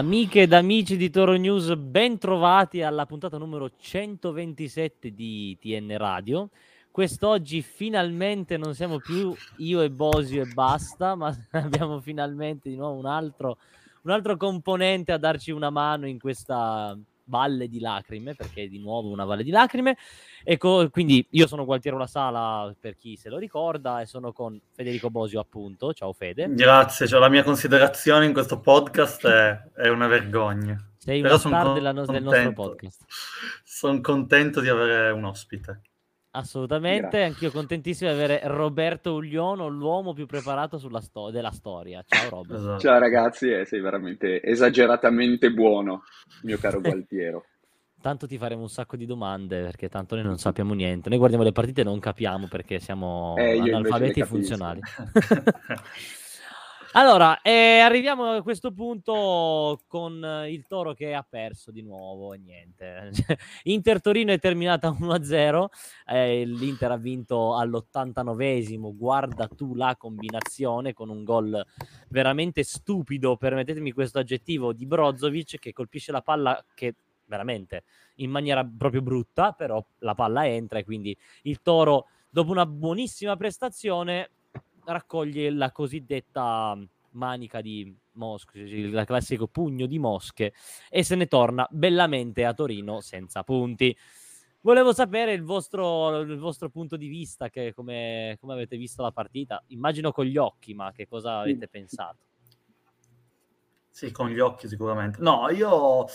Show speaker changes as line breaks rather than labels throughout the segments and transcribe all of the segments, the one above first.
Amiche ed amici di Toro News, ben trovati alla puntata numero 127 di TN Radio. Quest'oggi finalmente non siamo più io e Bosio e basta, ma abbiamo finalmente di nuovo un altro, un altro componente a darci una mano in questa valle di lacrime, perché è di nuovo una valle di lacrime. Ecco, quindi io sono Gualtiero La Sala, per chi se lo ricorda, e sono con Federico Bosio, appunto. Ciao Fede.
Grazie, cioè, la mia considerazione in questo podcast è, è una vergogna.
Sei una star della no- del nostro podcast.
Sono contento di avere un ospite.
Assolutamente, Grazie. anch'io contentissimo di avere Roberto Ugliono, l'uomo più preparato sto- della storia. Ciao Rob.
Esatto. Ciao ragazzi, eh, sei veramente esageratamente buono, mio caro Gualtiero.
tanto ti faremo un sacco di domande perché tanto noi non sappiamo niente. Noi guardiamo le partite e non capiamo perché siamo eh, analfabeti funzionali. Allora, eh, arriviamo a questo punto con il Toro che ha perso di nuovo niente. Inter Torino è terminata 1-0, eh, l'Inter ha vinto all'89esimo, guarda tu la combinazione con un gol veramente stupido, permettetemi questo aggettivo, di Brozovic che colpisce la palla che veramente in maniera proprio brutta, però la palla entra e quindi il Toro dopo una buonissima prestazione raccoglie la cosiddetta manica di mosche, il classico pugno di mosche, e se ne torna bellamente a Torino senza punti. Volevo sapere il vostro, il vostro punto di vista, che come, come, avete visto la partita. Immagino con gli occhi, ma che cosa avete pensato?
Sì, con gli occhi sicuramente. No, io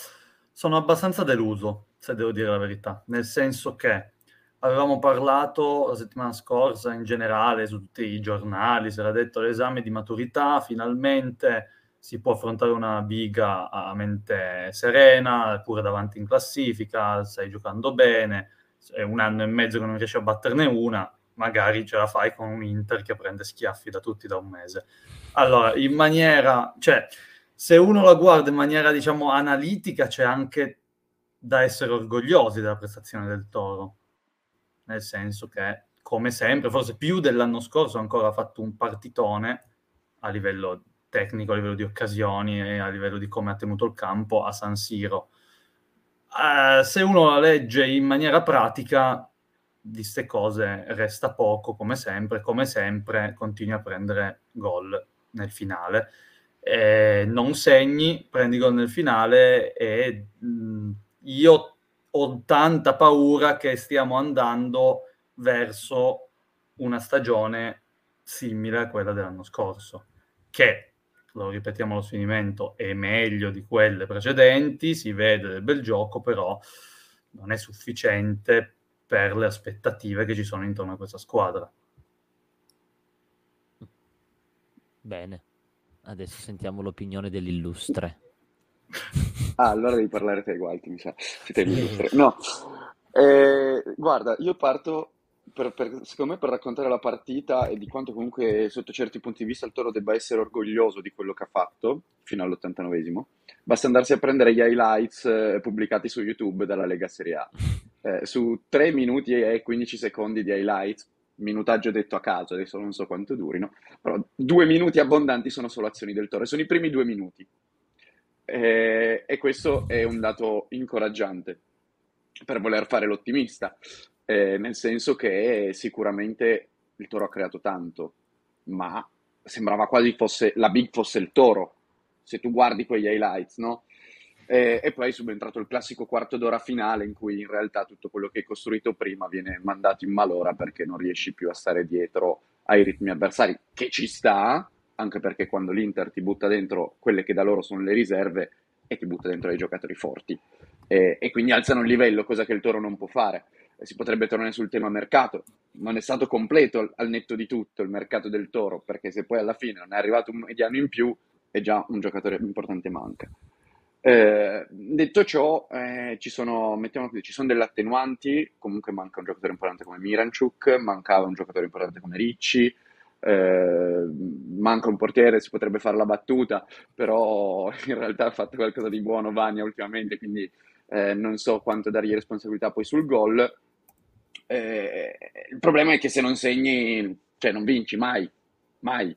sono abbastanza deluso, se devo dire la verità, nel senso che avevamo parlato la settimana scorsa in generale su tutti i giornali, si era detto l'esame di maturità, finalmente si può affrontare una biga a mente serena, pure davanti in classifica, stai giocando bene, è un anno e mezzo che non riesci a batterne una, magari ce la fai con un Inter che prende schiaffi da tutti da un mese. Allora, in maniera, cioè, se uno la guarda in maniera, diciamo, analitica, c'è anche da essere orgogliosi della prestazione del Toro nel senso che, come sempre, forse più dell'anno scorso ancora ha fatto un partitone a livello tecnico, a livello di occasioni e a livello di come ha tenuto il campo a San Siro. Uh, se uno la legge in maniera pratica, di queste cose resta poco, come sempre, come sempre continui a prendere gol nel finale. Eh, non segni, prendi gol nel finale e mh, io ho tanta paura che stiamo andando verso una stagione simile a quella dell'anno scorso, che, lo ripetiamo allo sfinimento, è meglio di quelle precedenti, si vede del bel gioco, però non è sufficiente per le aspettative che ci sono intorno a questa squadra.
Bene, adesso sentiamo l'opinione dell'illustre.
Ah, allora devi parlare te, Gualti, mi sa. No, eh, guarda, io parto, per, per, secondo me, per raccontare la partita e di quanto comunque sotto certi punti di vista il Toro debba essere orgoglioso di quello che ha fatto fino all'89esimo. Basta andarsi a prendere gli highlights eh, pubblicati su YouTube dalla Lega Serie A. Eh, su 3 minuti e 15 secondi di highlights, minutaggio detto a caso, adesso non so quanto durino, però due minuti abbondanti sono solo azioni del Toro, sono i primi due minuti. Eh, e questo è un dato incoraggiante per voler fare l'ottimista, eh, nel senso che sicuramente il toro ha creato tanto, ma sembrava quasi fosse la big fosse il toro, se tu guardi quegli highlights, no? Eh, e poi è subentrato il classico quarto d'ora finale in cui in realtà tutto quello che hai costruito prima viene mandato in malora perché non riesci più a stare dietro ai ritmi avversari, che ci sta, anche perché quando l'Inter ti butta dentro quelle che da loro sono le riserve e ti butta dentro dei giocatori forti e, e quindi alzano il livello, cosa che il Toro non può fare. Si potrebbe tornare sul tema mercato, non è stato completo al netto di tutto il mercato del Toro, perché se poi alla fine non è arrivato un mediano in più, è già un giocatore importante manca. Eh, detto ciò, eh, ci, sono, così, ci sono delle attenuanti, comunque manca un giocatore importante come Miranchuk, mancava un giocatore importante come Ricci, eh, manca un portiere, si potrebbe fare la battuta, però in realtà ha fatto qualcosa di buono Vania ultimamente, quindi eh, non so quanto dargli responsabilità poi sul gol. Eh, il problema è che se non segni, cioè non vinci mai, mai.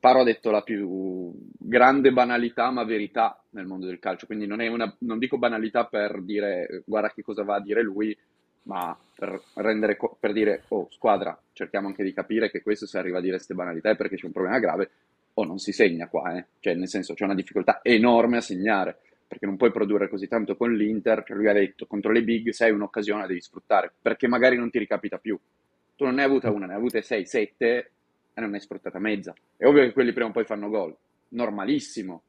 Paro ha detto la più grande banalità ma verità nel mondo del calcio, quindi non, una, non dico banalità per dire guarda che cosa va a dire lui, ma per, rendere, per dire oh squadra cerchiamo anche di capire che questo se arriva a dire queste banalità è perché c'è un problema grave o non si segna qua, eh? cioè nel senso c'è una difficoltà enorme a segnare perché non puoi produrre così tanto con l'Inter, cioè lui ha detto contro le big se hai un'occasione la devi sfruttare, perché magari non ti ricapita più. Tu non ne hai avuta una, ne hai avute 6, 7 e non ne hai sfruttata mezza. È ovvio che quelli prima o poi fanno gol, normalissimo.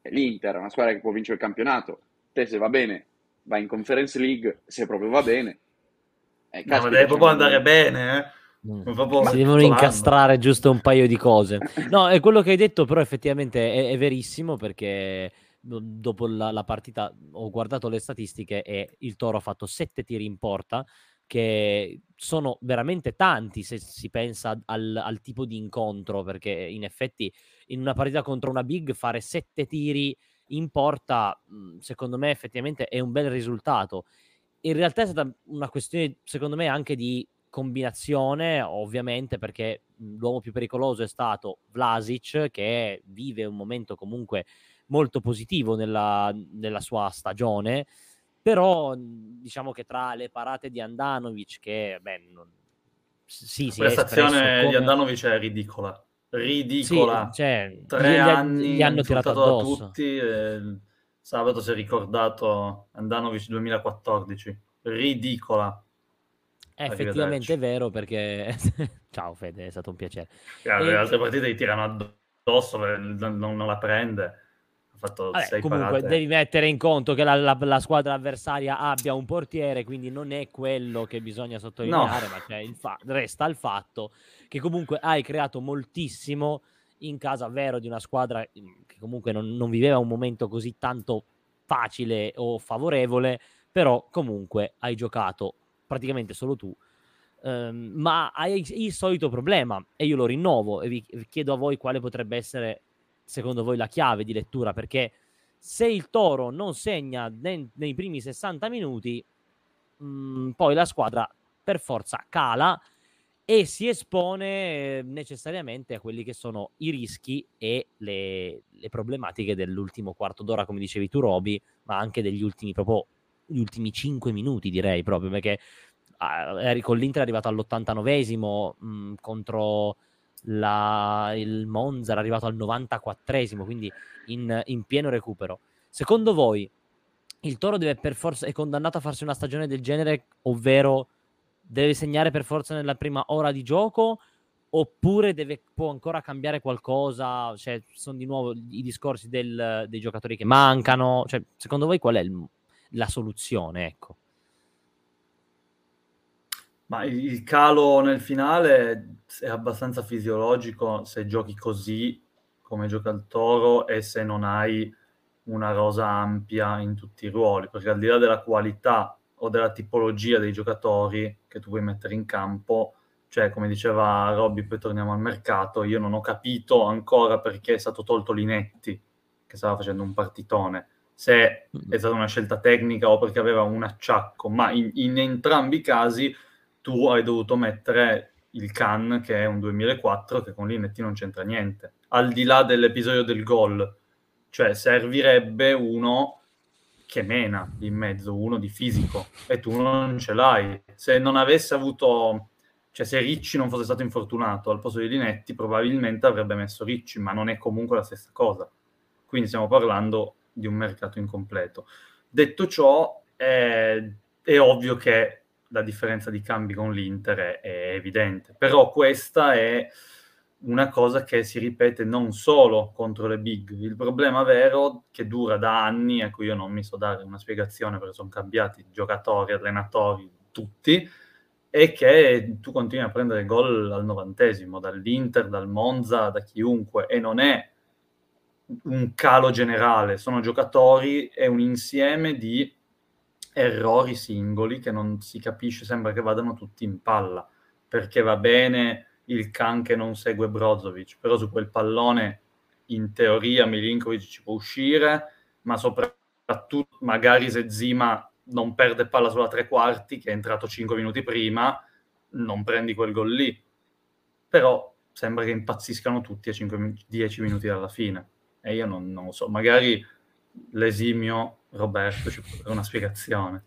È l'Inter, è una squadra che può vincere il campionato. Te se va bene vai in Conference League, se proprio va bene.
Eh, no, ma deve proprio andare bene, eh?
Mm. Si devono incastrare giusto un paio di cose. No, è quello che hai detto, però effettivamente è, è verissimo perché dopo la, la, partita ho guardato le statistiche e il Toro ha fatto sette tiri in porta, che sono veramente tanti se si pensa al, al tipo di incontro, perché in effetti in una partita contro una big fare sette tiri in porta, mhmm, secondo me effettivamente è un bel risultato. In realtà è stata una questione, secondo me, anche di combinazione, ovviamente, perché mhmm, l'uomo più pericoloso è stato Vlasic, che vive un momento comunque molto positivo nella, nella sua stagione, però mhmm, diciamo che tra le parate di Andanovic, che beh, non,
sì, la prestazione come... di Andanovic è ridicola ridicola.
Sì, cioè,
Tre gli, anni gli hanno tirato addosso. da tutti. Eh, sabato si è ricordato Andanovic 2014. Ridicola.
È effettivamente è vero perché... Ciao Fede, è stato un piacere.
Le e... altre partite ti tirano addosso, non, non la prende fatto
Vabbè, comunque parate. devi mettere in conto che la, la, la, squadra avversaria abbia un portiere, quindi non è quello che bisogna sottolineare, no. ma cioè il fa- resta il fatto che comunque hai creato moltissimo in casa vero di una squadra mm, che comunque non, non viveva un momento così tanto facile o favorevole, però comunque hai giocato praticamente solo tu. Um, ma hai il solito problema e io lo rinnovo e vi chiedo a voi quale potrebbe essere secondo voi la chiave di lettura? Perché se il Toro non segna nei, nei primi 60 minuti, mh, mm, poi la squadra per forza cala e si espone eh, necessariamente a quelli che sono i rischi e le, le, problematiche dell'ultimo quarto d'ora, come dicevi tu, Roby, ma anche degli ultimi proprio gli ultimi 5 minuti, direi proprio perché ah, con l'Inter è arrivato all'89esimo mh, contro la, il Monza era arrivato al 94esimo, quindi in, in, pieno recupero. Secondo voi il Toro deve per forza è condannato a farsi una stagione del genere, ovvero deve segnare per forza nella prima ora di gioco? Oppure deve, può ancora cambiare qualcosa? Cioè, sono di nuovo i discorsi del, dei giocatori che mancano. Cioè, secondo voi qual è il, la soluzione? Ecco.
Ma il calo nel finale è abbastanza fisiologico se giochi così come gioca il Toro e se non hai una rosa ampia in tutti i ruoli, perché al di là della qualità o della tipologia dei giocatori che tu puoi mettere in campo, cioè come diceva Robby, poi torniamo al mercato, io non ho capito ancora perché è stato tolto Linetti, che stava facendo un partitone, se è stata una scelta tecnica o perché aveva un acciacco, ma in, in entrambi i casi tu hai dovuto mettere il Can, che è un 2004, che con Linetti non c'entra niente. Al di là dell'episodio del gol, cioè servirebbe uno che mena in mezzo, uno di fisico, e tu non ce l'hai. Se non avesse avuto, cioè se Ricci non fosse stato infortunato al posto di Linetti, probabilmente avrebbe messo Ricci, ma non è comunque la stessa cosa. Quindi stiamo parlando di un mercato incompleto. Detto ciò, è, è ovvio che la differenza di cambi con l'Inter è, è, evidente, però questa è una cosa che si ripete non solo contro le big, il problema vero che dura da anni, ecco io non mi so dare una spiegazione perché sono cambiati giocatori, allenatori, tutti, è che tu continui a prendere gol al novantesimo, dall'Inter, dal Monza, da chiunque, e non è un calo generale, sono giocatori, è un insieme di errori singoli che non si capisce, sembra che vadano tutti in palla, perché va bene il can che non segue Brozovic, però su quel pallone in teoria Milinkovic ci può uscire, ma soprattutto magari se Zima non perde palla sulla tre quarti, che è entrato cinque minuti prima, non prendi quel gol lì. Però sembra che impazziscano tutti a 5, 10 minuti dalla fine. E io non, non lo so, magari l'esimio Roberto ci può dare una spiegazione.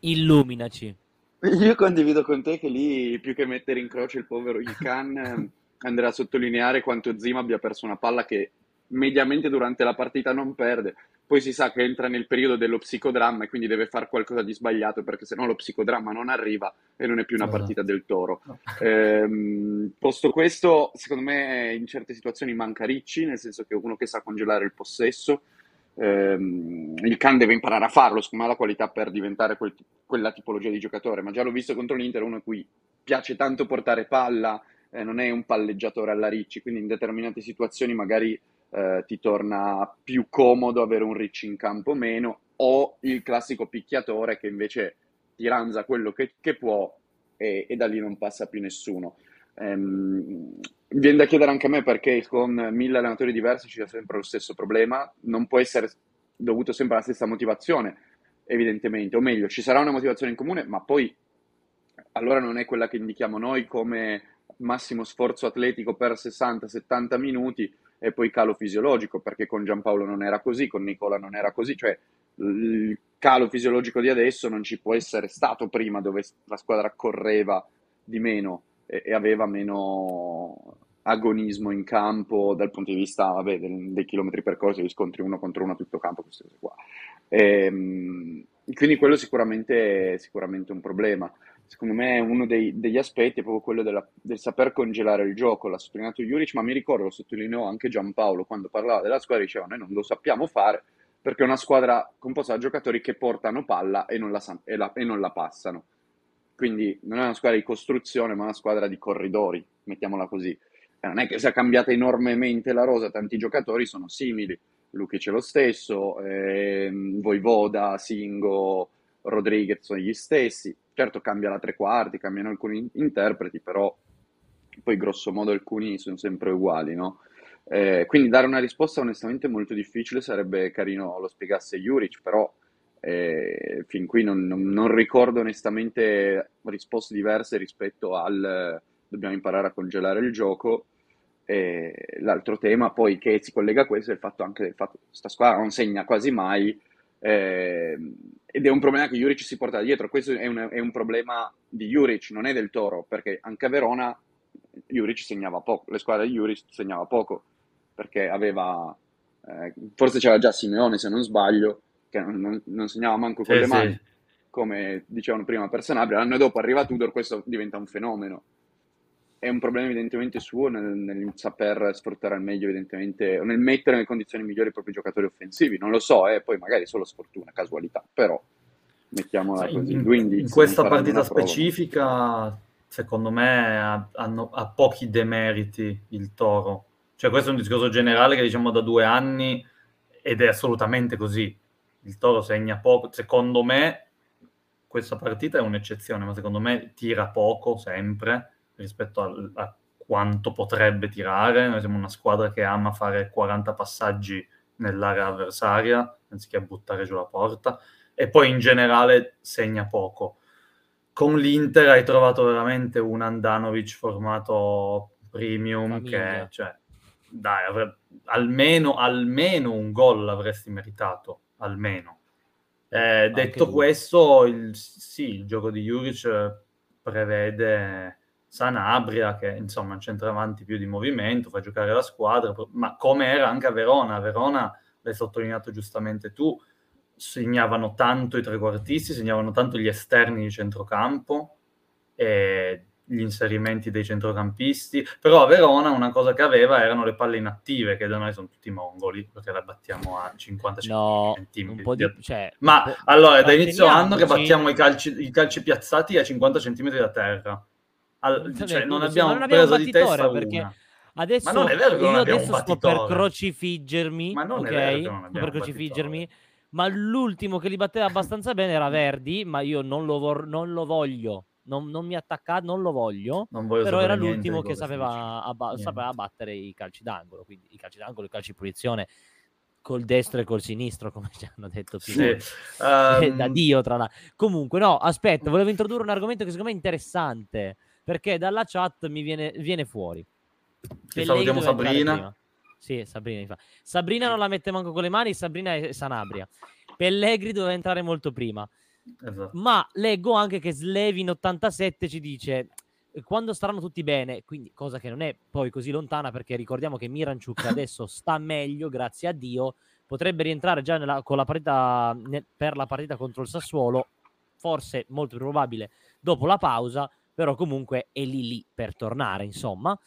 Illuminaci.
Io condivido con te che lì, più che mettere in croce il povero Ilkan, andrà a sottolineare quanto Zima abbia perso una palla che mediamente durante la partita non perde. Poi si sa che entra nel periodo dello psicodramma e quindi deve fare qualcosa di sbagliato perché sennò lo psicodramma non arriva e non è più una esatto. partita del toro. Ehm, posto questo, secondo me in certe situazioni manca Ricci, nel senso che è uno che sa congelare il possesso. Ehm, il Can deve imparare a farlo, secondo me ha la qualità per diventare quel, quella tipologia di giocatore, ma già l'ho visto contro l'Inter, uno a cui piace tanto portare palla, eh, non è un palleggiatore alla Ricci, quindi in determinate situazioni magari eh, ti torna più comodo avere un Ricci in campo meno, o il classico picchiatore che invece ti ranza quello che, che può e, e, da lì non passa più nessuno. Ehm, viene da chiedere anche a me perché con mille allenatori diversi c'è sempre lo stesso problema, non può essere dovuto sempre alla stessa motivazione, evidentemente, o meglio, ci sarà una motivazione in comune, ma poi allora non è quella che indichiamo noi come massimo sforzo atletico per 60-70 minuti e poi calo fisiologico, perché con Giampaolo non era così, con Nicola non era così, cioè il calo fisiologico di adesso non ci può essere stato prima dove la squadra correva di meno e, e aveva meno agonismo in campo dal punto di vista vabbè, dei, dei, chilometri percorsi, gli scontri uno contro uno a tutto campo, queste cose qua. E, ehm, quindi quello sicuramente è sicuramente un problema secondo me uno dei, degli aspetti è proprio quello della, del saper congelare il gioco, l'ha sottolineato Juric, ma mi ricordo, lo sottolineò anche Giampaolo quando parlava della squadra, diceva noi non lo sappiamo fare perché è una squadra composta da giocatori che portano palla e non la, e la, e non la passano. Quindi non è una squadra di costruzione, ma una squadra di corridori, mettiamola così. E non è che sia cambiata enormemente la rosa, tanti giocatori sono simili. Lukic è lo stesso, eh, Voivoda, Singo, Rodriguez sono gli stessi Certo cambia la tre quarti, cambiano alcuni interpreti, però poi grosso modo alcuni sono sempre uguali, no? Eh, quindi dare una risposta onestamente molto difficile, sarebbe carino lo spiegasse Juric, però eh, fin qui non, non, non, ricordo onestamente risposte diverse rispetto al dobbiamo imparare a congelare il gioco. E l'altro tema poi che si collega a questo è il fatto anche del fatto che questa squadra non segna quasi mai eh, ed è un problema che Juric si porta dietro. Questo è un, è un, problema di Juric, non è del Toro, perché anche a Verona Juric segnava poco, le squadre di Juric segnava poco, perché aveva, eh, forse c'era già Simeone se non sbaglio, che non, non, segnava manco con sì, le mani, sì. come dicevano prima per Sanabria. L'anno dopo arriva Tudor, questo diventa un fenomeno è un problema evidentemente suo nel, nel, saper sfruttare al meglio, evidentemente, o nel mettere nelle condizioni migliori i propri giocatori offensivi. Non lo so, eh, poi magari solo sfortuna, casualità, però mettiamola
sì,
così.
In, in questa partita specifica, secondo me, ha, hanno, ha pochi demeriti il Toro. Cioè, questo è un discorso generale che diciamo da due anni ed è assolutamente così. Il Toro segna poco. Secondo me, questa partita è un'eccezione, ma secondo me tira poco sempre rispetto a, a quanto potrebbe tirare. Noi siamo una squadra che ama fare 40 passaggi nell'area avversaria anziché buttare giù la porta e poi in generale segna poco. Con l'Inter hai trovato veramente un Andanovic formato premium Famiglia. che, cioè, dai, avre... almeno, almeno un gol l'avresti meritato, almeno. Eh, detto lui. questo, il, sì, il gioco di Juric prevede Sanabria, che insomma è un centravanti più di movimento, fa giocare la squadra, ma come era anche a Verona. A Verona, l'hai sottolineato giustamente tu, segnavano tanto i trequartisti, segnavano tanto gli esterni di centrocampo e gli inserimenti dei centrocampisti, però a Verona una cosa che aveva erano le palle inattive, che da noi sono tutti mongoli, perché la battiamo a 50
no, cm. Di,
cioè, ma allora da inizio anno che battiamo i calci, i calci piazzati a 50 cm da terra al, cioè, non abbiamo non preso di testa perché
adesso ma non è vero che io adesso sto per crocifiggermi ma non okay? è vero che non per crocifiggermi ma l'ultimo che li batteva abbastanza bene era Verdi ma io non lo, vor- non lo voglio non, non, mi attacca, non lo voglio, non però era l'ultimo che sapeva, abba- sapeva battere i calci d'angolo, quindi i calci d'angolo, i calci di punizione col destro e col sinistro, come ci hanno detto più sì. um... da Dio tra l'altro. Comunque, no, aspetta, volevo introdurre un argomento che secondo me è interessante perché dalla chat mi viene, viene fuori.
salutiamo Sabrina.
Sì, Sabrina, fa. Sabrina non la mette manco con le mani, Sabrina è Sanabria. Pellegri doveva entrare molto prima. Esatto. Ma leggo anche che Slevin 87 ci dice quando staranno tutti bene, quindi cosa che non è poi così lontana perché ricordiamo che Miranchuk adesso sta meglio, grazie a Dio, potrebbe rientrare già nella, la partita, ne, per la partita contro il Sassuolo, forse molto probabile dopo la pausa, però comunque è lì lì per tornare, insomma.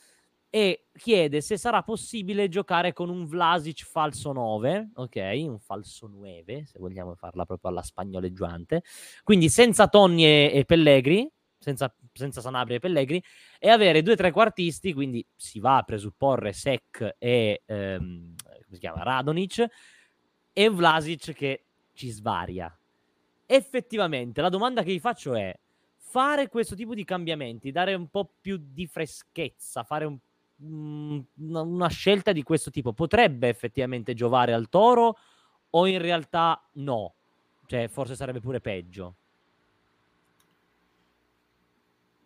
E chiede se sarà possibile giocare con un Vlasic falso 9, ok, un falso 9, se vogliamo farla proprio alla spagnoleggiante, quindi senza Tonni e, e Pellegri, senza, senza Sanabria e Pellegri, e avere due trequartisti, quindi si va a presupporre Sec e ehm, chiama, Radonic, e Vlasic che ci svaria. Effettivamente, la domanda che vi faccio è, fare questo tipo di cambiamenti, dare un po' più di freschezza, fare un, una scelta di questo tipo, potrebbe effettivamente giovare al Toro o in realtà no? Cioè, forse sarebbe pure peggio.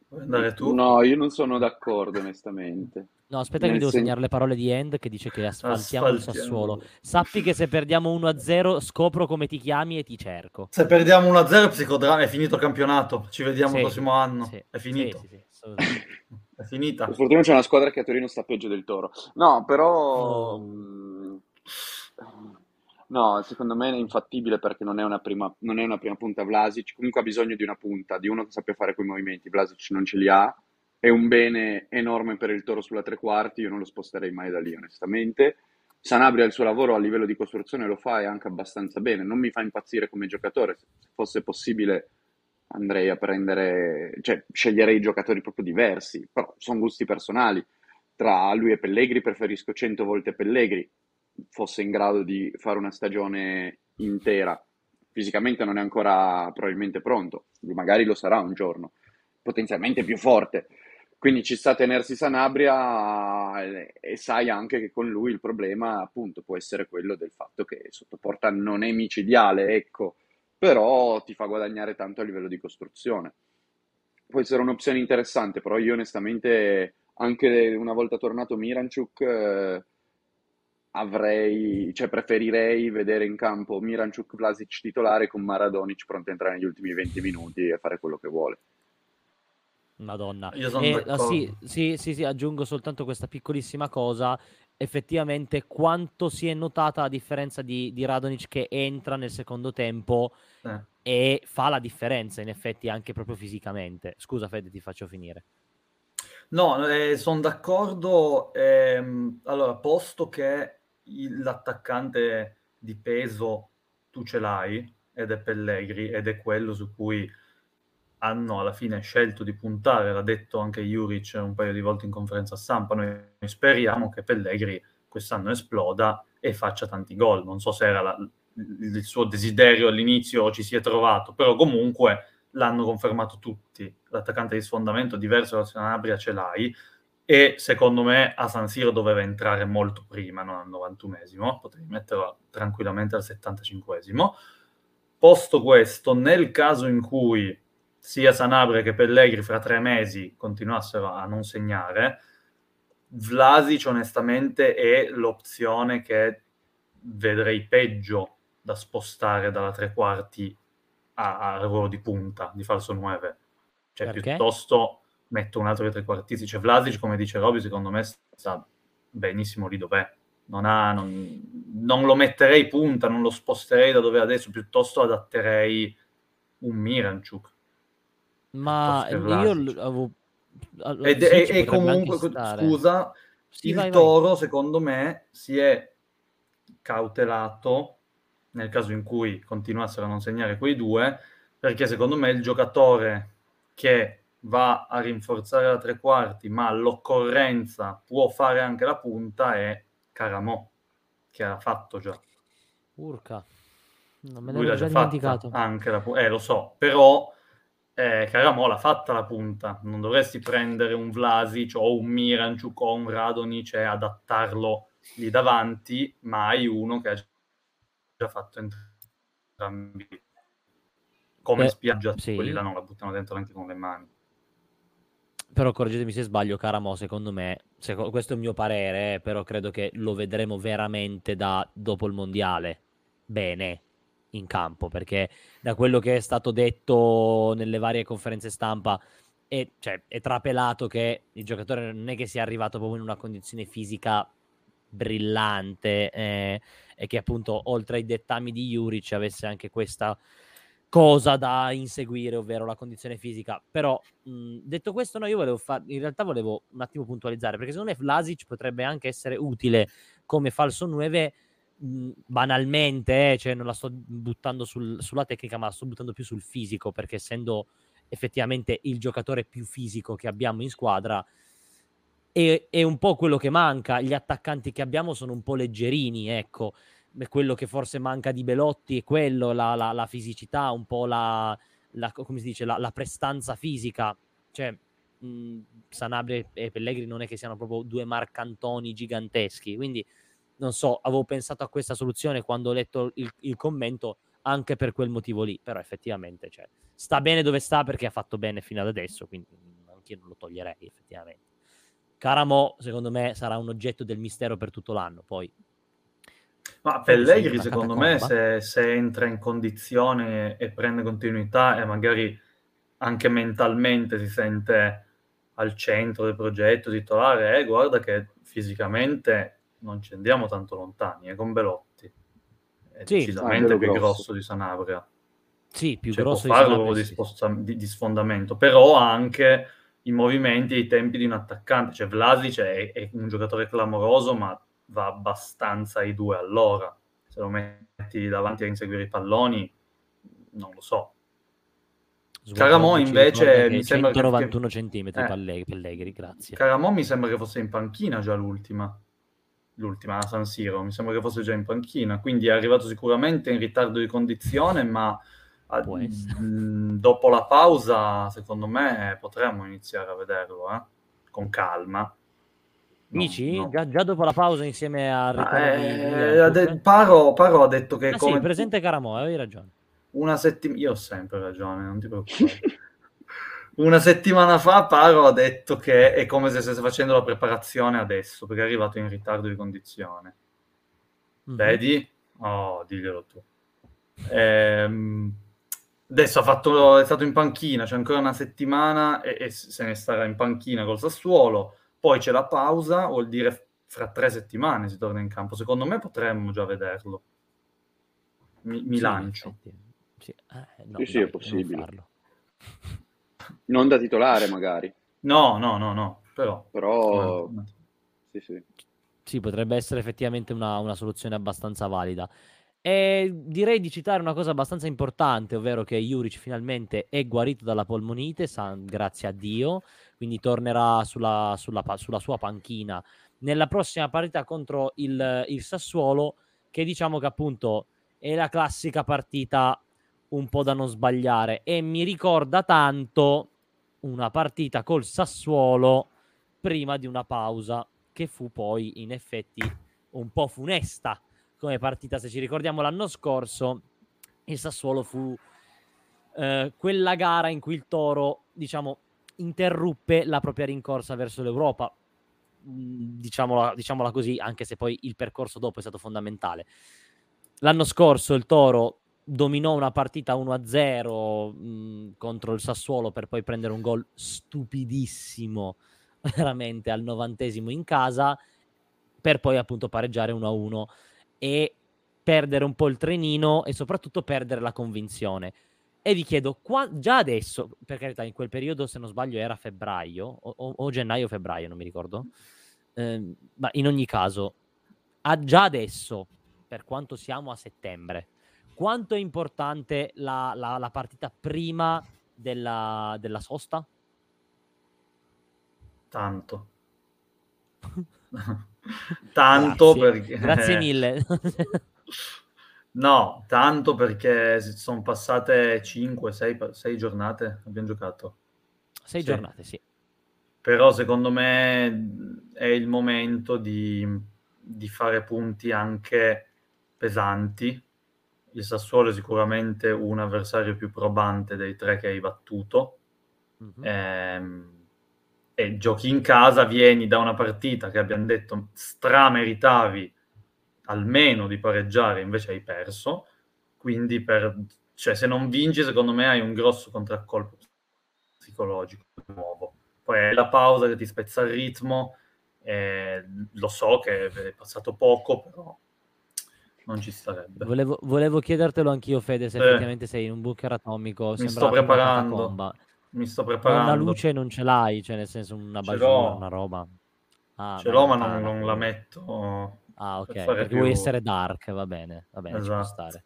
Vuoi andare tu? No, io non sono d'accordo, onestamente.
No, aspetta Nel che mi devo sen... segnare le parole di End che dice che asfaltiamo il Sassuolo. Sappi che se perdiamo 1-0 scopro come ti chiami e ti cerco.
Se perdiamo 1-0 psicodramma è finito il campionato. Ci vediamo sì, il prossimo anno. Sì, è finito. Sì, è finita.
Per fortuna c'è una squadra che a Torino sta peggio del Toro. No, però... Oh. Mh... No, secondo me è infattibile perché non è una prima, non è una prima punta Vlasic, comunque ha bisogno di una punta, di uno che sappia fare quei movimenti, Vlasic non ce li ha, è un bene enorme per il Toro sulla tre quarti, io non lo sposterei mai da lì onestamente. Sanabria il suo lavoro a livello di costruzione lo fa e anche abbastanza bene, non mi fa impazzire come giocatore, se fosse possibile andrei a prendere, cioè sceglierei giocatori proprio diversi, però sono gusti personali. Tra lui e Pellegri preferisco 100 volte Pellegri, fosse in grado di fare una stagione intera. Fisicamente non è ancora probabilmente pronto, magari lo sarà un giorno, potenzialmente più forte. Quindi ci sta a tenersi Sanabria e, e, sai anche che con lui il problema appunto può essere quello del fatto che sottoporta non è micidiale, ecco, però ti fa guadagnare tanto a livello di costruzione. Può essere un'opzione interessante, però io onestamente anche una volta tornato Miranchuk eh, avrei, cioè preferirei vedere in campo Miranchuk Vlasic titolare con Maradonic pronto a entrare negli ultimi 20 minuti e fare quello che vuole.
Madonna. Io sono e, uh, sì, sì, sì, sì, aggiungo soltanto questa piccolissima cosa. Effettivamente, quanto si è notata la differenza di, di Radonic che entra nel secondo tempo eh. e fa la differenza, in effetti, anche proprio fisicamente. Scusa, Fede, ti faccio finire.
No, eh, sono d'accordo. Ehm, allora, posto che l'attaccante di peso tu ce l'hai, ed è Pellegri, ed è quello su cui hanno alla fine scelto di puntare, l'ha detto anche Juric un paio di volte in conferenza stampa, noi speriamo che Pellegri quest'anno esploda e faccia tanti gol, non so se era la, il suo desiderio all'inizio o ci si è trovato, però comunque l'hanno confermato tutti, l'attaccante di sfondamento diverso da Sanabria ce l'hai, e secondo me a San Siro doveva entrare molto prima, non al 91esimo, potevi metterlo tranquillamente al 75esimo. Posto questo, nel caso in cui sia Sanabria che Pellegri fra tre mesi continuassero a non segnare, Vlasic onestamente è l'opzione che vedrei peggio da spostare dalla tre quarti a, a lavoro di punta, di falso 9. Cioè Perché? piuttosto metto un altro dei trequartisti. Cioè Vlasic, come dice Roby, secondo me sta benissimo lì dov'è. Non, ha, non, non, lo metterei punta, non lo sposterei da dove è adesso, piuttosto adatterei un Miranchuk.
Ma io avevo...
Ed, sì, e, e comunque, scusa, sì, il vai, Toro, vai. secondo me, si è cautelato nel caso in cui continuassero a non segnare quei due, perché secondo me il giocatore che va a rinforzare la tre quarti, ma all'occorrenza può fare anche la punta, è Caramò, che ha fatto già.
Urca, non me l'ho già dimenticato.
Anche la, eh, lo so, però eh, Caramò l'ha fatta la punta. Non dovresti prendere un Vlasic o un Miranchuk o un Radonic e adattarlo lì davanti, ma hai uno che ha già fatto entrambi. Come eh, spiaggia, sì. quelli là non la buttano dentro anche con le mani
però correggetemi se sbaglio, Caramo, secondo me, secondo, questo è il mio parere, eh, però credo che lo vedremo veramente da dopo il mondiale. Bene in campo, perché da quello che è stato detto nelle varie conferenze stampa è, cioè, è trapelato che il giocatore non è che sia arrivato proprio in una condizione fisica brillante eh, e che appunto oltre ai dettami di Juric avesse anche questa cosa da inseguire, ovvero la condizione fisica. Però, mh, detto questo, no, io volevo fare, in realtà volevo un attimo puntualizzare, perché secondo me Vlasic potrebbe anche essere utile come falso 9 mh, banalmente, eh, cioè non la sto buttando sul, sulla tecnica, ma la sto buttando più sul fisico, perché essendo effettivamente il giocatore più fisico che abbiamo in squadra, è, è un po' quello che manca. Gli attaccanti che abbiamo sono un po' leggerini, ecco quello che forse manca di Belotti è quello, la, la, la fisicità, un po' la, la, come si dice, la, prestanza fisica. Cioè, mh, Sanabria e Pellegrini non è che siano proprio due marcantoni giganteschi, quindi non so, avevo pensato a questa soluzione quando ho letto il, il commento anche per quel motivo lì, però effettivamente cioè, sta bene dove sta perché ha fatto bene fino ad adesso, quindi anche io non lo toglierei effettivamente. Caramo, secondo me, sarà un oggetto del mistero per tutto l'anno, poi
ma Pellegrini, secondo me, se, se, entra in condizione e prende continuità e magari anche mentalmente si sente al centro del progetto titolare, eh, guarda che fisicamente non ci andiamo tanto lontani, è eh, con Belotti. È sì, decisamente più grosso. grosso. di Sanabria.
Sì, più cioè, grosso
può di farlo Sanabria, di, sposta- di, di, sfondamento, però ha anche i movimenti e i tempi di un attaccante. Cioè Vlasic è, è un giocatore clamoroso, ma va abbastanza ai due all'ora. Se lo metti davanti a inseguire i palloni, non lo so. Caramo invece mi sembra
191 che... cm
eh.
Pellegrini, grazie.
Caramo mi sembra che fosse in panchina già l'ultima. L'ultima a San Siro, mi sembra che fosse già in panchina, quindi è arrivato sicuramente in ritardo di condizione, ma a, mh, dopo la pausa, secondo me, potremmo iniziare a vederlo eh? con calma.
Dici? No. Già, già, dopo la pausa insieme a
eh, de- Paro, Paro, ha detto che...
Ah, come... Sì, presente Caramo, avevi ragione.
Una settimana... Io ho sempre ragione, non ti preoccupare. Una settimana fa Paro ha detto che è come se stesse facendo la preparazione adesso, perché è arrivato in ritardo di condizione. Mm-hmm. Vedi? Oh, diglielo tu. Ehm, adesso ha fatto, è stato in panchina, c'è ancora una settimana e, e se ne starà in panchina col Sassuolo poi c'è la pausa, vuol dire fra tre settimane si torna in campo. Secondo me potremmo già vederlo. Mi, mi sì, lancio.
Sì, eh, no, sì, sì è possibile. Non, da titolare, magari.
No, no, no, no. Però,
però... No. Sì, sì.
sì, potrebbe essere effettivamente una, una soluzione abbastanza valida. E direi di citare una cosa abbastanza importante, ovvero che Juric finalmente è guarito dalla polmonite, san, grazie a Dio quindi tornerà sulla, sulla, sulla sua panchina nella prossima partita contro il, il Sassuolo, che diciamo che appunto è la classica partita un po' da non sbagliare e mi ricorda tanto una partita col Sassuolo prima di una pausa che fu poi in effetti un po' funesta come partita se ci ricordiamo l'anno scorso il Sassuolo fu eh, quella gara in cui il Toro diciamo interruppe la propria rincorsa verso l'Europa. Mm, diciamola, diciamola così, anche se poi il percorso dopo è stato fondamentale. L'anno scorso il Toro dominò una partita 1-0 mh, mm, contro il Sassuolo per poi prendere un gol stupidissimo veramente al novantesimo in casa per poi appunto pareggiare 1-1 e perdere un po' il trenino e soprattutto perdere la convinzione. E vi chiedo, qua, già adesso, per carità, in quel periodo, se non sbaglio, era febbraio, o, o, gennaio-febbraio, non mi ricordo, eh, ma in ogni caso, già adesso, per quanto siamo a settembre, quanto è importante la, la, la partita prima della, della sosta?
Tanto. Tanto
Grazie.
perché...
Grazie mille.
No, tanto perché sono passate 5, 6, 6 giornate, abbiamo giocato.
6 sì. giornate, sì.
Però secondo me è il momento di, di fare punti anche pesanti. Il Sassuolo è sicuramente un avversario più probante dei tre che hai battuto. Mm-hmm. Ehm, e giochi in casa, vieni da una partita che abbiamo detto strameritavi almeno di pareggiare, invece hai perso, quindi per, cioè, se non vinci secondo me hai un grosso contraccolpo psicologico nuovo. Poi è la pausa che ti spezza il ritmo, eh, lo so che è passato poco, però non ci starebbe.
Volevo, volevo chiedertelo anch'io, Fede, se eh, effettivamente sei in un bunker atomico.
Mi sto preparando mi sto preparando.
Una luce non ce l'hai, cioè nel senso una bagiura, una roba.
Ah, ce l'ho, ma non, non, la metto.
Ah, ok. Per perché più... vuoi essere dark, va bene, va bene, esatto. ci può esatto. stare.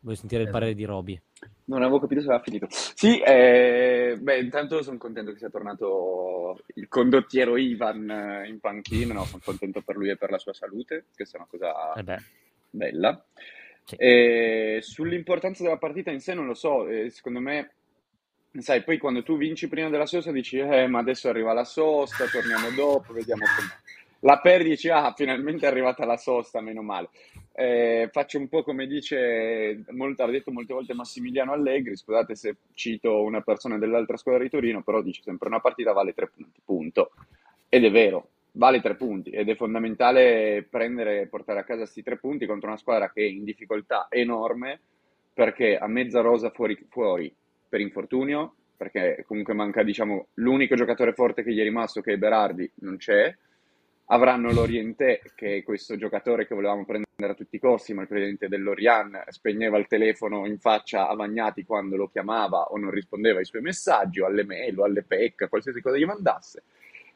Vuoi sentire il parere di Roby?
Non avevo capito se aveva finito. Sì, eh, beh, intanto sono contento che sia tornato il condottiero Ivan eh, in panchina, no, sono contento per lui e per la sua salute, questa è una cosa eh bella. Sì. E sull'importanza della partita in sé non lo so, eh, secondo me sai, poi quando tu vinci prima della sosta dici, eh, ma adesso arriva la sosta, torniamo dopo, vediamo com'è. La perdi dici, ah, finalmente è arrivata la sosta, meno male. Eh, faccio un po' come dice, molto, ha detto molte volte Massimiliano Allegri, scusate se cito una persona dell'altra squadra di Torino, però dice sempre una partita vale tre punti, punto. Ed è vero, vale tre punti ed è fondamentale prendere e portare a casa questi tre punti contro una squadra che è in difficoltà enorme perché a mezza rosa fuori, fuori per infortunio, perché comunque manca diciamo, l'unico giocatore forte che gli è rimasto, che è Berardi, non c'è. Avranno l'Oriente, che è questo giocatore che volevamo prendere a tutti i costi, ma il presidente dell'Orian spegneva il telefono in faccia a Magnati quando lo chiamava o non rispondeva ai suoi messaggi, o alle mail, o alle PEC, qualsiasi cosa gli mandasse.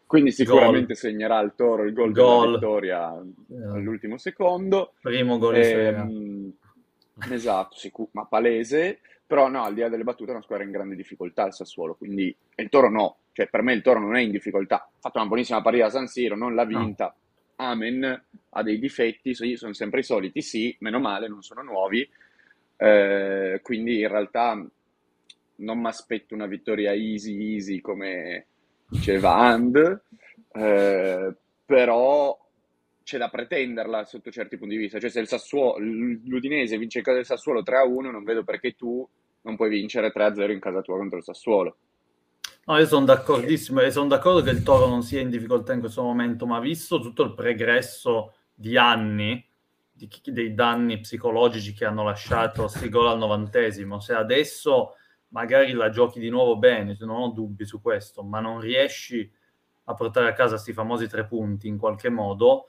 Quindi sicuramente gol. segnerà il Toro il gol, gol. della vittoria yeah. all'ultimo secondo.
Primo gol ehm,
Esatto, sicur- ma palese. Però no, al di là delle battute è una squadra in grande difficoltà il Sassuolo, quindi il Toro no, cioè per me il Toro non è in difficoltà, ha fatto una buonissima partita a San Siro, non l'ha vinta, no. amen, ha dei difetti, sono sempre i soliti, sì, meno male, non sono nuovi, eh, quindi in realtà non mi aspetto una vittoria easy easy come diceva And, eh, però c'è da pretenderla sotto certi punti di vista. Cioè, se il Sassuolo, l'Udinese vince in casa del Sassuolo 3-1, non vedo perché tu non puoi vincere 3-0 in casa tua contro il Sassuolo.
No, io sono d'accordissimo e sono d'accordo che il Toro non sia in difficoltà in questo momento, ma visto tutto il pregresso di anni, di, dei danni psicologici che hanno lasciato sti gol al novantesimo, se adesso magari la giochi di nuovo bene, non ho dubbi su questo, ma non riesci a portare a casa questi famosi tre punti in qualche modo,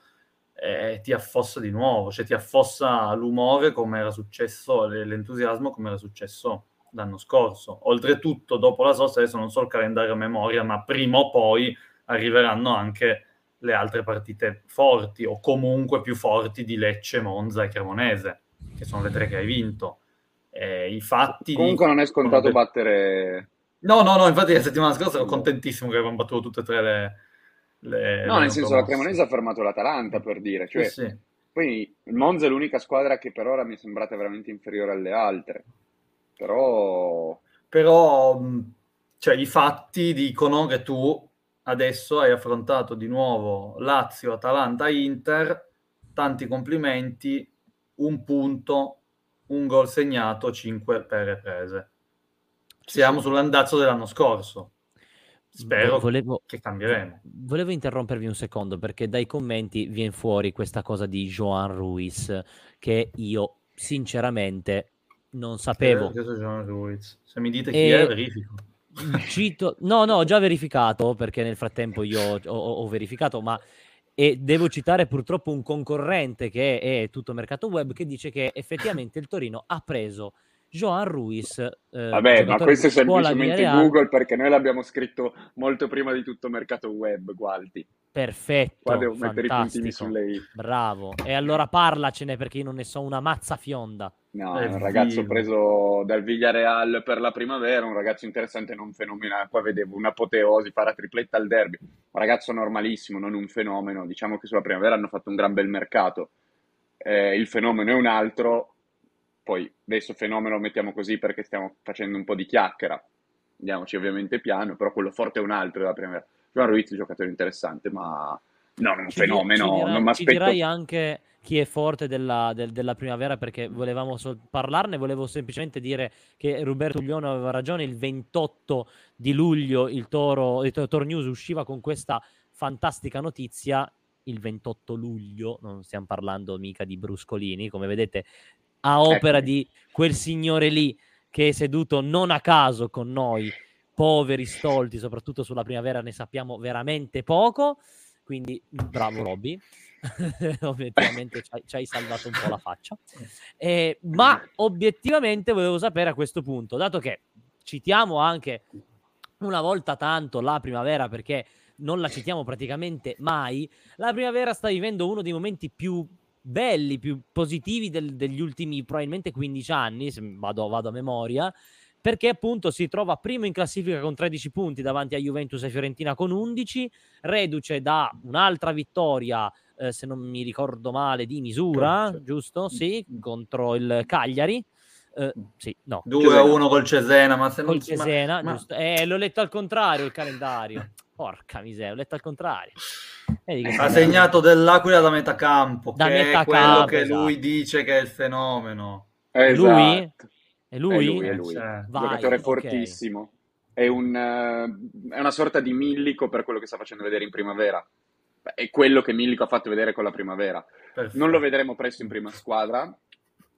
eh, ti affossa di nuovo, cioè ti affossa l'umore come era successo, l'entusiasmo come era successo l'anno scorso. Oltretutto, dopo la sosta, adesso non so il calendario a memoria, ma prima o poi arriveranno anche le altre partite forti o comunque più forti di Lecce, Monza e Cremonese, che sono le tre che hai vinto. Eh, I fatti
comunque di... non è scontato battere
No, no, no, infatti la settimana scorsa ero contentissimo che avevamo battuto tutte e tre le, le,
no, nel senso la Cremonese ha fermato l'Atalanta per dire, cioè, sì, sì. poi il Monza è l'unica squadra che per ora mi è sembrata veramente inferiore alle altre, però...
Però, cioè, i fatti dicono che tu adesso hai affrontato di nuovo Lazio, Atalanta, Inter, tanti complimenti, un punto, un gol segnato, cinque per prese. Siamo sull'andazzo dell'anno scorso. Spero volevo, che cambieremo.
Volevo interrompervi un secondo perché dai commenti viene fuori questa cosa di Joan Ruiz che io sinceramente non sapevo.
Eh, Joan Ruiz. Se mi dite chi e... è, verifico.
Cito... No, no, ho già verificato perché nel frattempo io ho, ho, ho verificato, ma e devo citare purtroppo un concorrente che è, è tutto mercato web che dice che effettivamente il Torino ha preso Joan Ruiz.
Eh, Vabbè, ma questo è semplicemente Google perché noi l'abbiamo scritto molto prima di tutto mercato web, Gualti.
Perfetto. Qua devo mettere i puntini sulle i. Bravo. E allora parlacene perché io non ne so una mazza fionda.
No, è un ragazzo preso dal Villarreal per la primavera, un ragazzo interessante, non fenomenale. Qua vedevo un'apoteosi, farà tripletta al derby. Un ragazzo normalissimo, non un fenomeno. Diciamo che sulla primavera hanno fatto un gran bel mercato. Eh, il fenomeno è un altro, poi adesso fenomeno lo mettiamo così perché stiamo facendo un po' di chiacchiera, andiamoci ovviamente piano, però quello forte è un altro della prima. Joan Ruiz è un giocatore interessante, ma No, un fenomeno,
dirai,
non mi aspetto...
Ci dirai anche chi è forte della, del, della primavera perché volevamo so- parlarne, volevo semplicemente dire che Roberto Uglione aveva ragione, il 28 di luglio il Toro, il Toro News usciva con questa fantastica notizia, il 28 luglio, non stiamo parlando mica di bruscolini, come vedete, a opera ecco. di quel signore lì che è seduto non a caso con noi, poveri stolti, soprattutto sulla primavera ne sappiamo veramente poco, quindi bravo Robby. obiettivamente ci hai, salvato un po' la faccia. Eh, ma obiettivamente volevo sapere a questo punto, dato che citiamo anche una volta tanto la primavera perché non la citiamo praticamente mai, la primavera sta vivendo uno dei momenti più belli, più positivi del, degli ultimi probabilmente 15 anni, se vado, vado a memoria, perché appunto si trova primo in classifica con 13 punti davanti a Juventus e Fiorentina con 11, reduce da un'altra vittoria, eh, se non mi ricordo male, di misura, certo. giusto? Sì, contro il Cagliari. Uh, sì, no.
2 a 1 col Cesena, ma se
non col Cesena, ma... giusto. Eh, l'ho letto al contrario il calendario. Porca miseria, ho letto al contrario.
ha segnato dell'Aquila da metà campo, da che metà è quello campo, che esatto. lui dice che è il fenomeno.
Esatto. Lui? È lui?
È lui, è lui. Cioè, Vai, giocatore okay. fortissimo. È, un, uh, è una sorta di millico per quello che sta facendo vedere in primavera. È quello che Millico ha fatto vedere con la primavera. Perfetto. Non lo vedremo presto in prima squadra,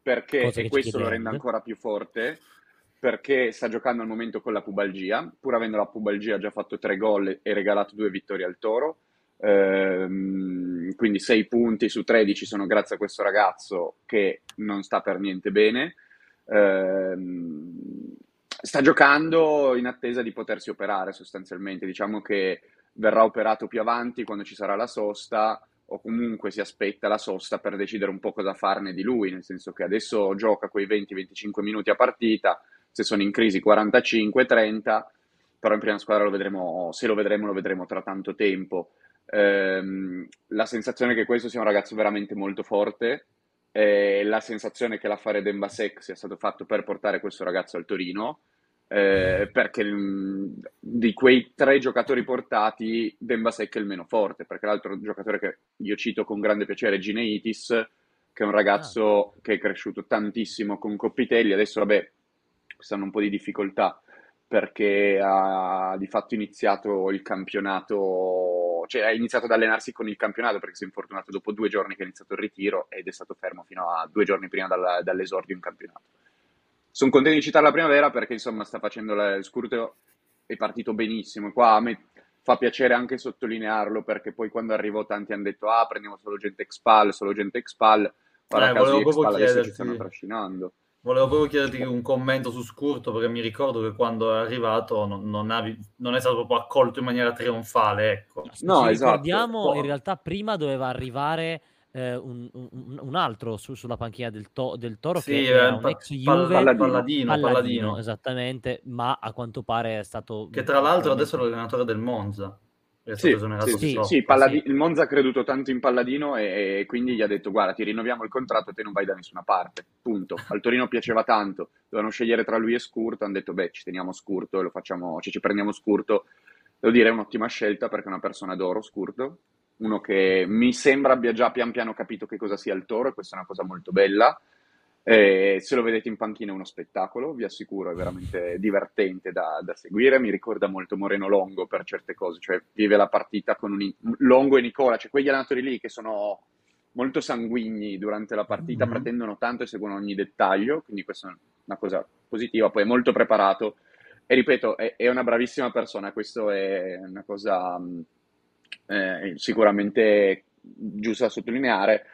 perché e questo lo rende ancora più forte perché sta giocando al momento con la pubalgia, pur avendo la pubalgia già fatto tre gol e regalato due vittorie al Toro. Ehm, quindi sei punti su 13 sono grazie a questo ragazzo che non sta per niente bene. Ehm, sta giocando in attesa di potersi operare sostanzialmente. Diciamo che verrà operato più avanti quando ci sarà la sosta o comunque si aspetta la sosta per decidere un po' cosa farne di lui, nel senso che adesso gioca quei 20-25 minuti a partita, se sono in crisi 45-30, però in prima squadra lo vedremo, se lo vedremo lo vedremo tra tanto tempo. Ehm, la sensazione è che questo sia un ragazzo veramente molto forte, eh, la sensazione che l'affare Dembasek sia stato fatto per portare questo ragazzo al Torino, eh, perché mh, mm, di quei tre giocatori portati Dembasek è il meno forte, perché l'altro giocatore che io cito con grande piacere è Gineitis, che è un ragazzo ah. che è cresciuto tantissimo con Coppitelli, adesso vabbè, stanno un po' di difficoltà perché ha di fatto iniziato il campionato, cioè ha iniziato ad allenarsi con il campionato perché si è infortunato dopo due giorni che è iniziato il ritiro ed è stato fermo fino a due giorni prima dalla, dall'esordio in campionato sono contento di citare la primavera perché insomma sta facendo il Scurto è partito benissimo. Qua a me fa piacere anche sottolinearlo perché poi quando arrivò tanti hanno detto ah prendiamo solo gente expal, solo gente expal, guarda eh, caso expal adesso ci stanno trascinando.
Volevo proprio chiederti un commento su Scurto perché mi ricordo che quando è arrivato non, non, avevi, non è stato proprio accolto in maniera trionfale. Ecco.
No, Ci esatto. ricordiamo, in realtà prima doveva arrivare eh, un, un, un, altro su, sulla panchina del, to, del Toro sì, che era un ex Juve.
Palladino, Palladino, Palladino,
esattamente, ma a quanto pare è stato...
Che tra l'altro adesso è l'allenatore del Monza.
Sì, sì, sì, sì Palladi- il Monza ha creduto tanto in Palladino e, e, quindi gli ha detto guarda ti rinnoviamo il contratto e te non vai da nessuna parte, punto. Al Torino piaceva tanto, dovevano scegliere tra lui e Scurto, hanno detto beh ci teniamo Scurto e lo facciamo, cioè, ci prendiamo Scurto, devo dire è un'ottima scelta perché è una persona d'oro Scurto, uno che mi sembra abbia già pian piano capito che cosa sia il toro, e questa è una cosa molto bella. Eh, se lo vedete in panchina è uno spettacolo, vi assicuro, è veramente divertente da, da, seguire. Mi ricorda molto Moreno Longo per certe cose, cioè vive la partita con un, Longo e Nicola, cioè quegli allenatori lì che sono molto sanguigni durante la partita, mm-hmm. pretendono tanto e seguono ogni dettaglio, quindi questa è una cosa positiva. Poi è molto preparato e ripeto, è, è una bravissima persona, questo è una cosa eh, sicuramente giusto da sottolineare.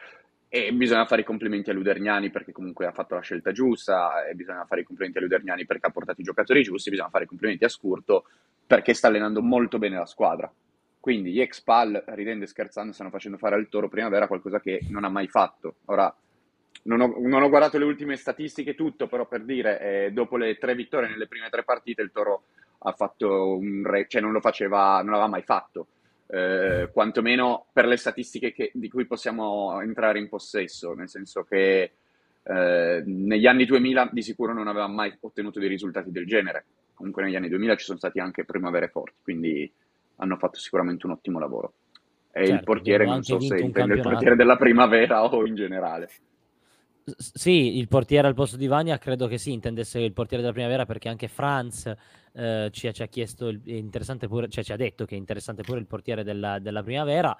E bisogna fare i complimenti a Luderniani perché comunque ha fatto la scelta giusta, e bisogna fare i complimenti a Luderniani perché ha portato i giocatori giusti, bisogna fare i complimenti a Scurto perché sta allenando molto bene la squadra. Quindi gli ex pal, ridendo e scherzando, stanno facendo fare al Toro Primavera qualcosa che non ha mai fatto. Ora, non ho, non ho guardato le ultime statistiche tutto, però per dire, eh, dopo le tre vittorie nelle prime tre partite il Toro ha fatto un re, cioè non lo faceva, non l'aveva mai fatto eh, quantomeno per le statistiche che, di cui possiamo entrare in possesso, nel senso che eh, negli anni 2000 di sicuro non aveva mai ottenuto dei risultati del genere, comunque negli anni 2000 ci sono stati anche primavere forti, quindi hanno fatto sicuramente un ottimo lavoro. E certo, il portiere non so se intende il portiere della primavera o in generale.
Sì, il portiere al posto di Vania credo che sì, intendesse il portiere della primavera perché anche Franz eh, ci, ci, ha chiesto, pure, cioè ci ha detto che è interessante pure il portiere della, della primavera.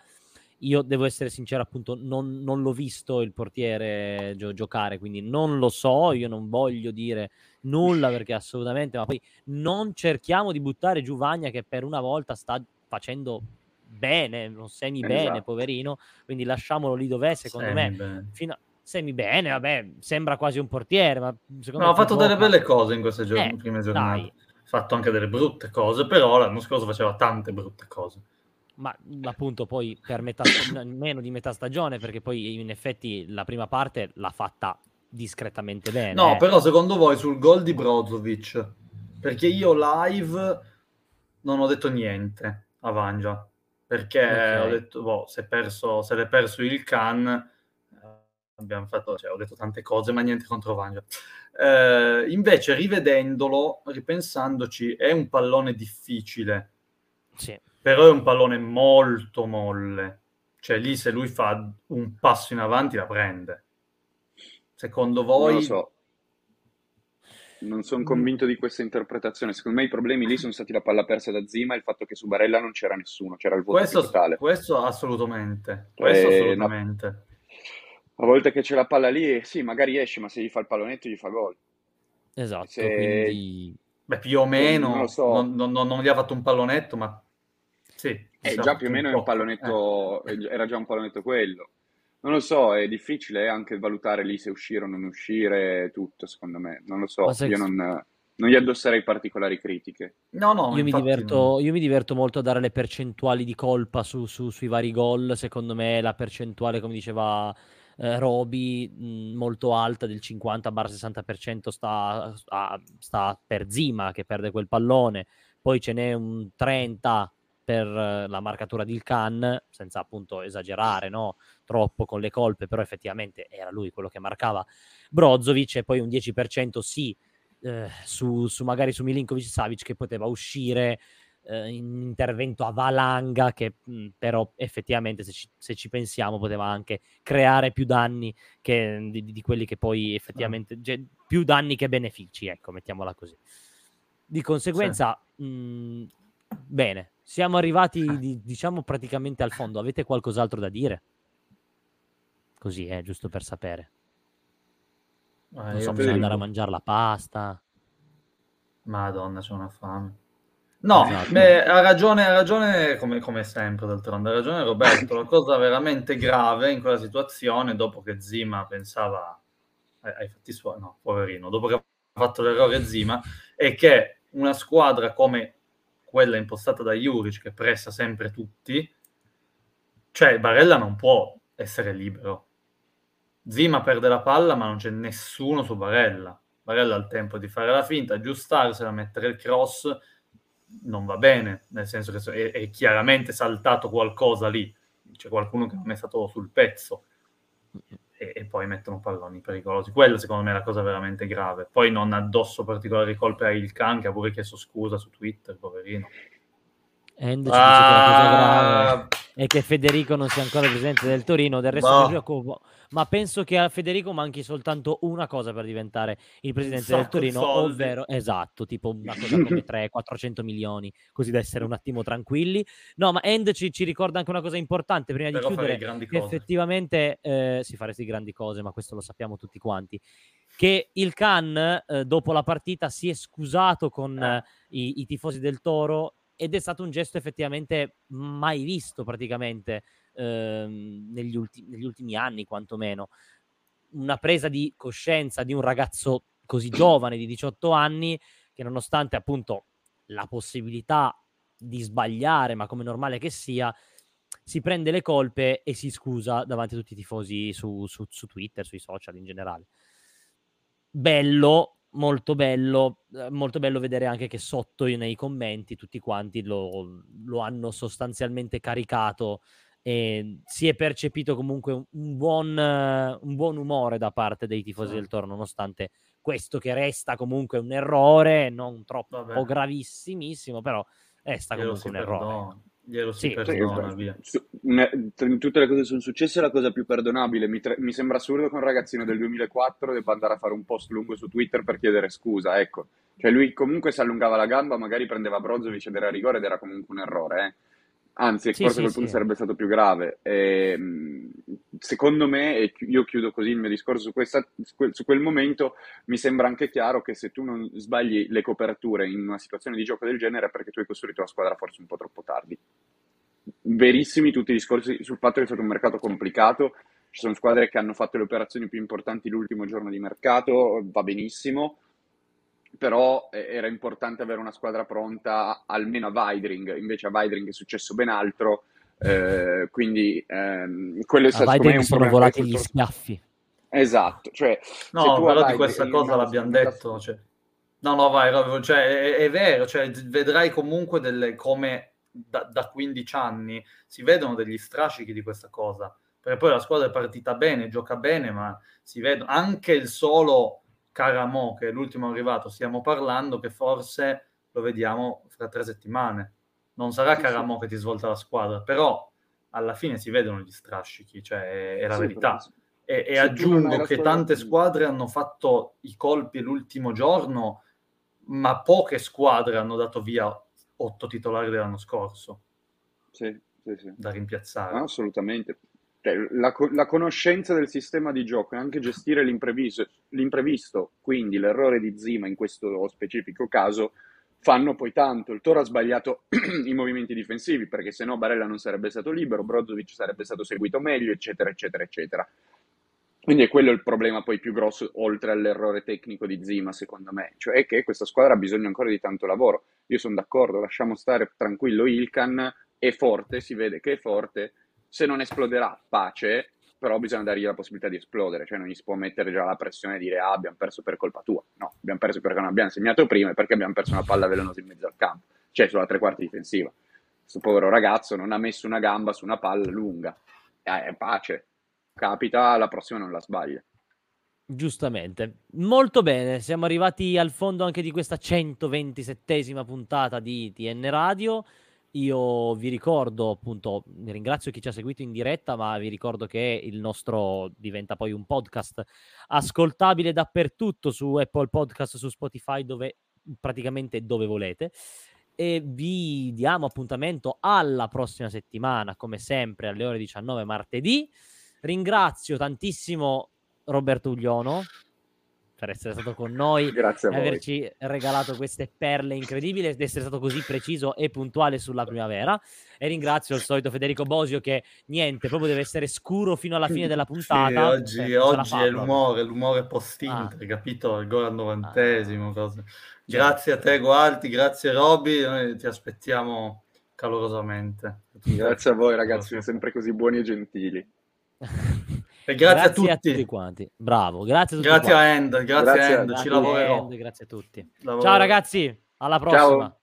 Io devo essere sincero, appunto, non, non l'ho visto il portiere gio- giocare, quindi non lo so, io non voglio dire nulla perché assolutamente, ma poi non cerchiamo di buttare giù Vagna che per una volta sta facendo bene, non semi bene, esatto. poverino, quindi lasciamolo lì dov'è, secondo semi me. Bene. Fino a, semi bene, vabbè, sembra quasi un portiere, ma secondo
no,
me...
ha fatto delle belle cose in queste gio- eh, prime giornate. Ha fatto anche delle brutte cose, però l'anno scorso faceva tante brutte cose
ma appunto poi per metà, meno di metà stagione, perché poi in effetti la prima parte l'ha fatta discretamente bene.
No, eh. però secondo voi sul gol di Brozovic, perché io live non ho detto niente a Vangia, perché okay. ho detto, boh, se, perso, se l'è perso il Can, abbiamo fatto, cioè, ho detto tante cose, ma niente contro Vangia. Eh, invece, rivedendolo, ripensandoci, è un pallone difficile.
Sì
però è un pallone molto molle. Cioè lì se lui fa un passo in avanti la prende. Secondo voi...
Non lo so. Non sono convinto di questa interpretazione. Secondo me i problemi lì sono stati la palla persa da Zima e il fatto che su Barella non c'era nessuno, c'era il vuoto
questo,
totale.
Questo assolutamente. Questo eh, assolutamente. No.
A volte che c'è la palla lì, sì, magari esce, ma se gli fa il pallonetto gli fa gol.
Esatto, se... quindi...
Beh, più o meno, non, so. non, non, non, gli ha fatto un pallonetto, ma sì,
eh, esatto, già più o meno un, pallonetto, eh. era già un pallonetto quello. Non lo so, è difficile anche valutare lì se uscire o non uscire, tutto secondo me. Non lo so, io non, non gli addosserei particolari critiche.
No, no, io mi, diverto, io mi, diverto, molto a dare le percentuali di colpa su, su, sui vari gol. Secondo me la percentuale, come diceva eh, Roby, mh, molto alta, del 50-60% sta, sta, sta per Zima che perde quel pallone. Poi ce n'è un 30 per la marcatura di Khan, senza appunto esagerare no? troppo con le colpe, però effettivamente era lui quello che marcava Brozovic e poi un 10% sì eh, su, su, magari su Milinkovic Savic che poteva uscire eh, in intervento a valanga che mh, però effettivamente se ci, se ci, pensiamo poteva anche creare più danni che, di, di, quelli che poi effettivamente cioè, più danni che benefici ecco mettiamola così di conseguenza sì. mh, bene siamo arrivati, di, diciamo, praticamente al fondo. Avete qualcos'altro da dire? Così, eh, giusto per sapere. Ah, non so, bisogna andare a mangiare la pasta.
Madonna, c'è una fame. No, esatto. beh, ha ragione, ha ragione come, come, sempre, d'altronde, ha ragione Roberto. La cosa veramente grave in quella situazione, dopo che Zima pensava ai fatti suoi, no, poverino, dopo che ha fatto l'errore Zima, è che una squadra come quella impostata da Juric che pressa sempre tutti, cioè Barella non può essere libero. Zima perde la palla ma non c'è nessuno su Barella. Barella ha il tempo di fare la finta, aggiustarsela, mettere il cross, non va bene, nel senso che è, è chiaramente saltato qualcosa lì, c'è qualcuno che non è stato sul pezzo e, e, poi mettono palloni pericolosi. Quella secondo me è la cosa veramente grave. Poi non addosso particolari colpe a Ilkan che ha pure chiesto scusa su Twitter, poverino.
End ci ah, dice che la cosa grave è che Federico non sia ancora presidente del Torino, del resto no. preoccupo, ma penso che a Federico manchi soltanto una cosa per diventare il presidente del Torino, ovvero, esatto, tipo una cosa come 300-400 milioni, così da essere un attimo tranquilli. No, ma End ci, ci ricorda anche una cosa importante prima Però di chiudere, che effettivamente eh, si faresti grandi cose, ma questo lo sappiamo tutti quanti che il Can eh, dopo la partita si è scusato con eh, i, i, tifosi del Toro ed è stato un gesto effettivamente mai visto praticamente ehm, negli, ulti- negli ultimi anni, quantomeno. Una presa di coscienza di un ragazzo così giovane, di 18 anni, che nonostante appunto la possibilità di sbagliare, ma come normale che sia, si prende le colpe e si scusa davanti a tutti i tifosi su, su, su Twitter, sui social in generale. Bello, molto bello, eh, molto bello vedere anche che sotto nei commenti tutti quanti lo, lo hanno sostanzialmente caricato e si è percepito comunque un buon, un buon umore da parte dei tifosi sì. del Toro, nonostante questo che resta comunque un errore, non troppo Vabbè. gravissimissimo, però resta comunque un errore.
glielo si
Sì,
perdona, via.
su- ne- in tutte le cose che sono successe la cosa più perdonabile. Mi, tre- mi sembra assurdo che un ragazzino del 2004 debba andare a fare un post lungo su Twitter per chiedere scusa, ecco. Cioè lui comunque si allungava la gamba, magari prendeva Brozovic ed era rigore ed era comunque un errore, eh. Anzi,
Sì,
forse
sì,
quel punto
sì.
sarebbe stato più grave. Ehm, secondo me, e io chiudo così il mio discorso su, questa- su quel, su quel momento, mi sembra anche chiaro che se tu non sbagli le coperture in una situazione di gioco del genere è perché tu hai costruito la squadra forse un po' troppo tardi verissimi tutti i discorsi sul fatto che è stato un mercato complicato. Ci sono squadre che hanno fatto le operazioni più importanti l'ultimo giorno di mercato, va benissimo, però eh, era importante avere una squadra pronta almeno a Weidring, invece a Weidring è successo ben altro, eh, quindi ehm, quello è
A
stato me
Weidring
un
sono
problema
volati gli schiaffi.
Esatto, cioè se
No,
tu a
però di questa cosa
no,
l'abbiamo detto. cioè- No, no, vai, cioè, è, è vero, cioè, vedrai comunque delle, come da, da 15 anni si vedono degli strascichi di questa cosa, perché poi la squadra è partita bene, gioca bene, ma si vedono anche il solo Caramo, che è l'ultimo arrivato, stiamo parlando che forse lo vediamo fra tre settimane. Non sarà
Sì,
Caramo che ti svolta la squadra, però alla fine si vedono gli strascichi, cioè è, è la
Sì,
verità. E, e aggiungo che tante squadre hanno fatto i colpi l'ultimo giorno, ma poche squadre hanno dato via otto titolari dell'anno scorso
Sì, sì, sì.
da rimpiazzare.
No, assolutamente. Cioè, la, la conoscenza del sistema di gioco e anche gestire l'imprevisto, l'imprevisto, quindi l'errore di Zima in questo specifico caso, fanno poi tanto. Il Toro ha sbagliato i movimenti difensivi perché se no Barella non sarebbe stato libero, Brozovic sarebbe stato seguito meglio, eccetera, eccetera, eccetera. Quindi è quello il problema poi più grosso, oltre all'errore tecnico di Zima, secondo me, cioè che questa squadra ha bisogno ancora di tanto lavoro. Io sono d'accordo, lasciamo stare tranquillo Ilkan, è forte, si vede che è forte, se non esploderà, pace, però bisogna dargli la possibilità di esplodere, cioè non gli si può mettere già la pressione e dire ah abbiamo perso per colpa tua, no, abbiamo perso perché non abbiamo segnato prima e perché abbiamo perso una palla velenosa in mezzo al campo, cioè sulla tre quarti difensiva. Questo povero ragazzo non ha messo una gamba su una palla lunga, eh, pace, capita, la prossima non la sbaglia.
Giustamente. Molto bene, siamo arrivati al fondo anche di questa 127esima puntata di TN Radio. Io vi ricordo, appunto, ringrazio chi ci ha seguito in diretta, ma vi ricordo che il nostro diventa poi un podcast ascoltabile dappertutto su Apple Podcast, su Spotify, dove praticamente dove volete. E vi diamo appuntamento alla prossima settimana, come sempre, alle ore 19 martedì. Ringrazio tantissimo Roberto Ugliono per essere stato con noi
Grazie
e averci regalato queste perle incredibili ed essere stato così preciso e puntuale sulla primavera. E ringrazio il solito Federico Bosio che niente, proprio deve essere scuro fino alla fine della
Sì,
puntata.
oggi,
non ce la
oggi è l'umore, l'umore post-Inter,
Ah.
capito? Il gol al novantesimo. cose.
Cioè.
Grazie a te, Gualti, grazie Roby, noi ti aspettiamo calorosamente.
Grazie a voi ragazzi, siete sempre così buoni e gentili.
E grazie, a tutti.
quanti. Bravo, grazie a tutti
Grazie
quanti.
a End, grazie,
Grazie.
a End, ci
Grazie,
lavorerò.
End, grazie a tutti.
Lavorerò.
Ciao ragazzi, alla prossima.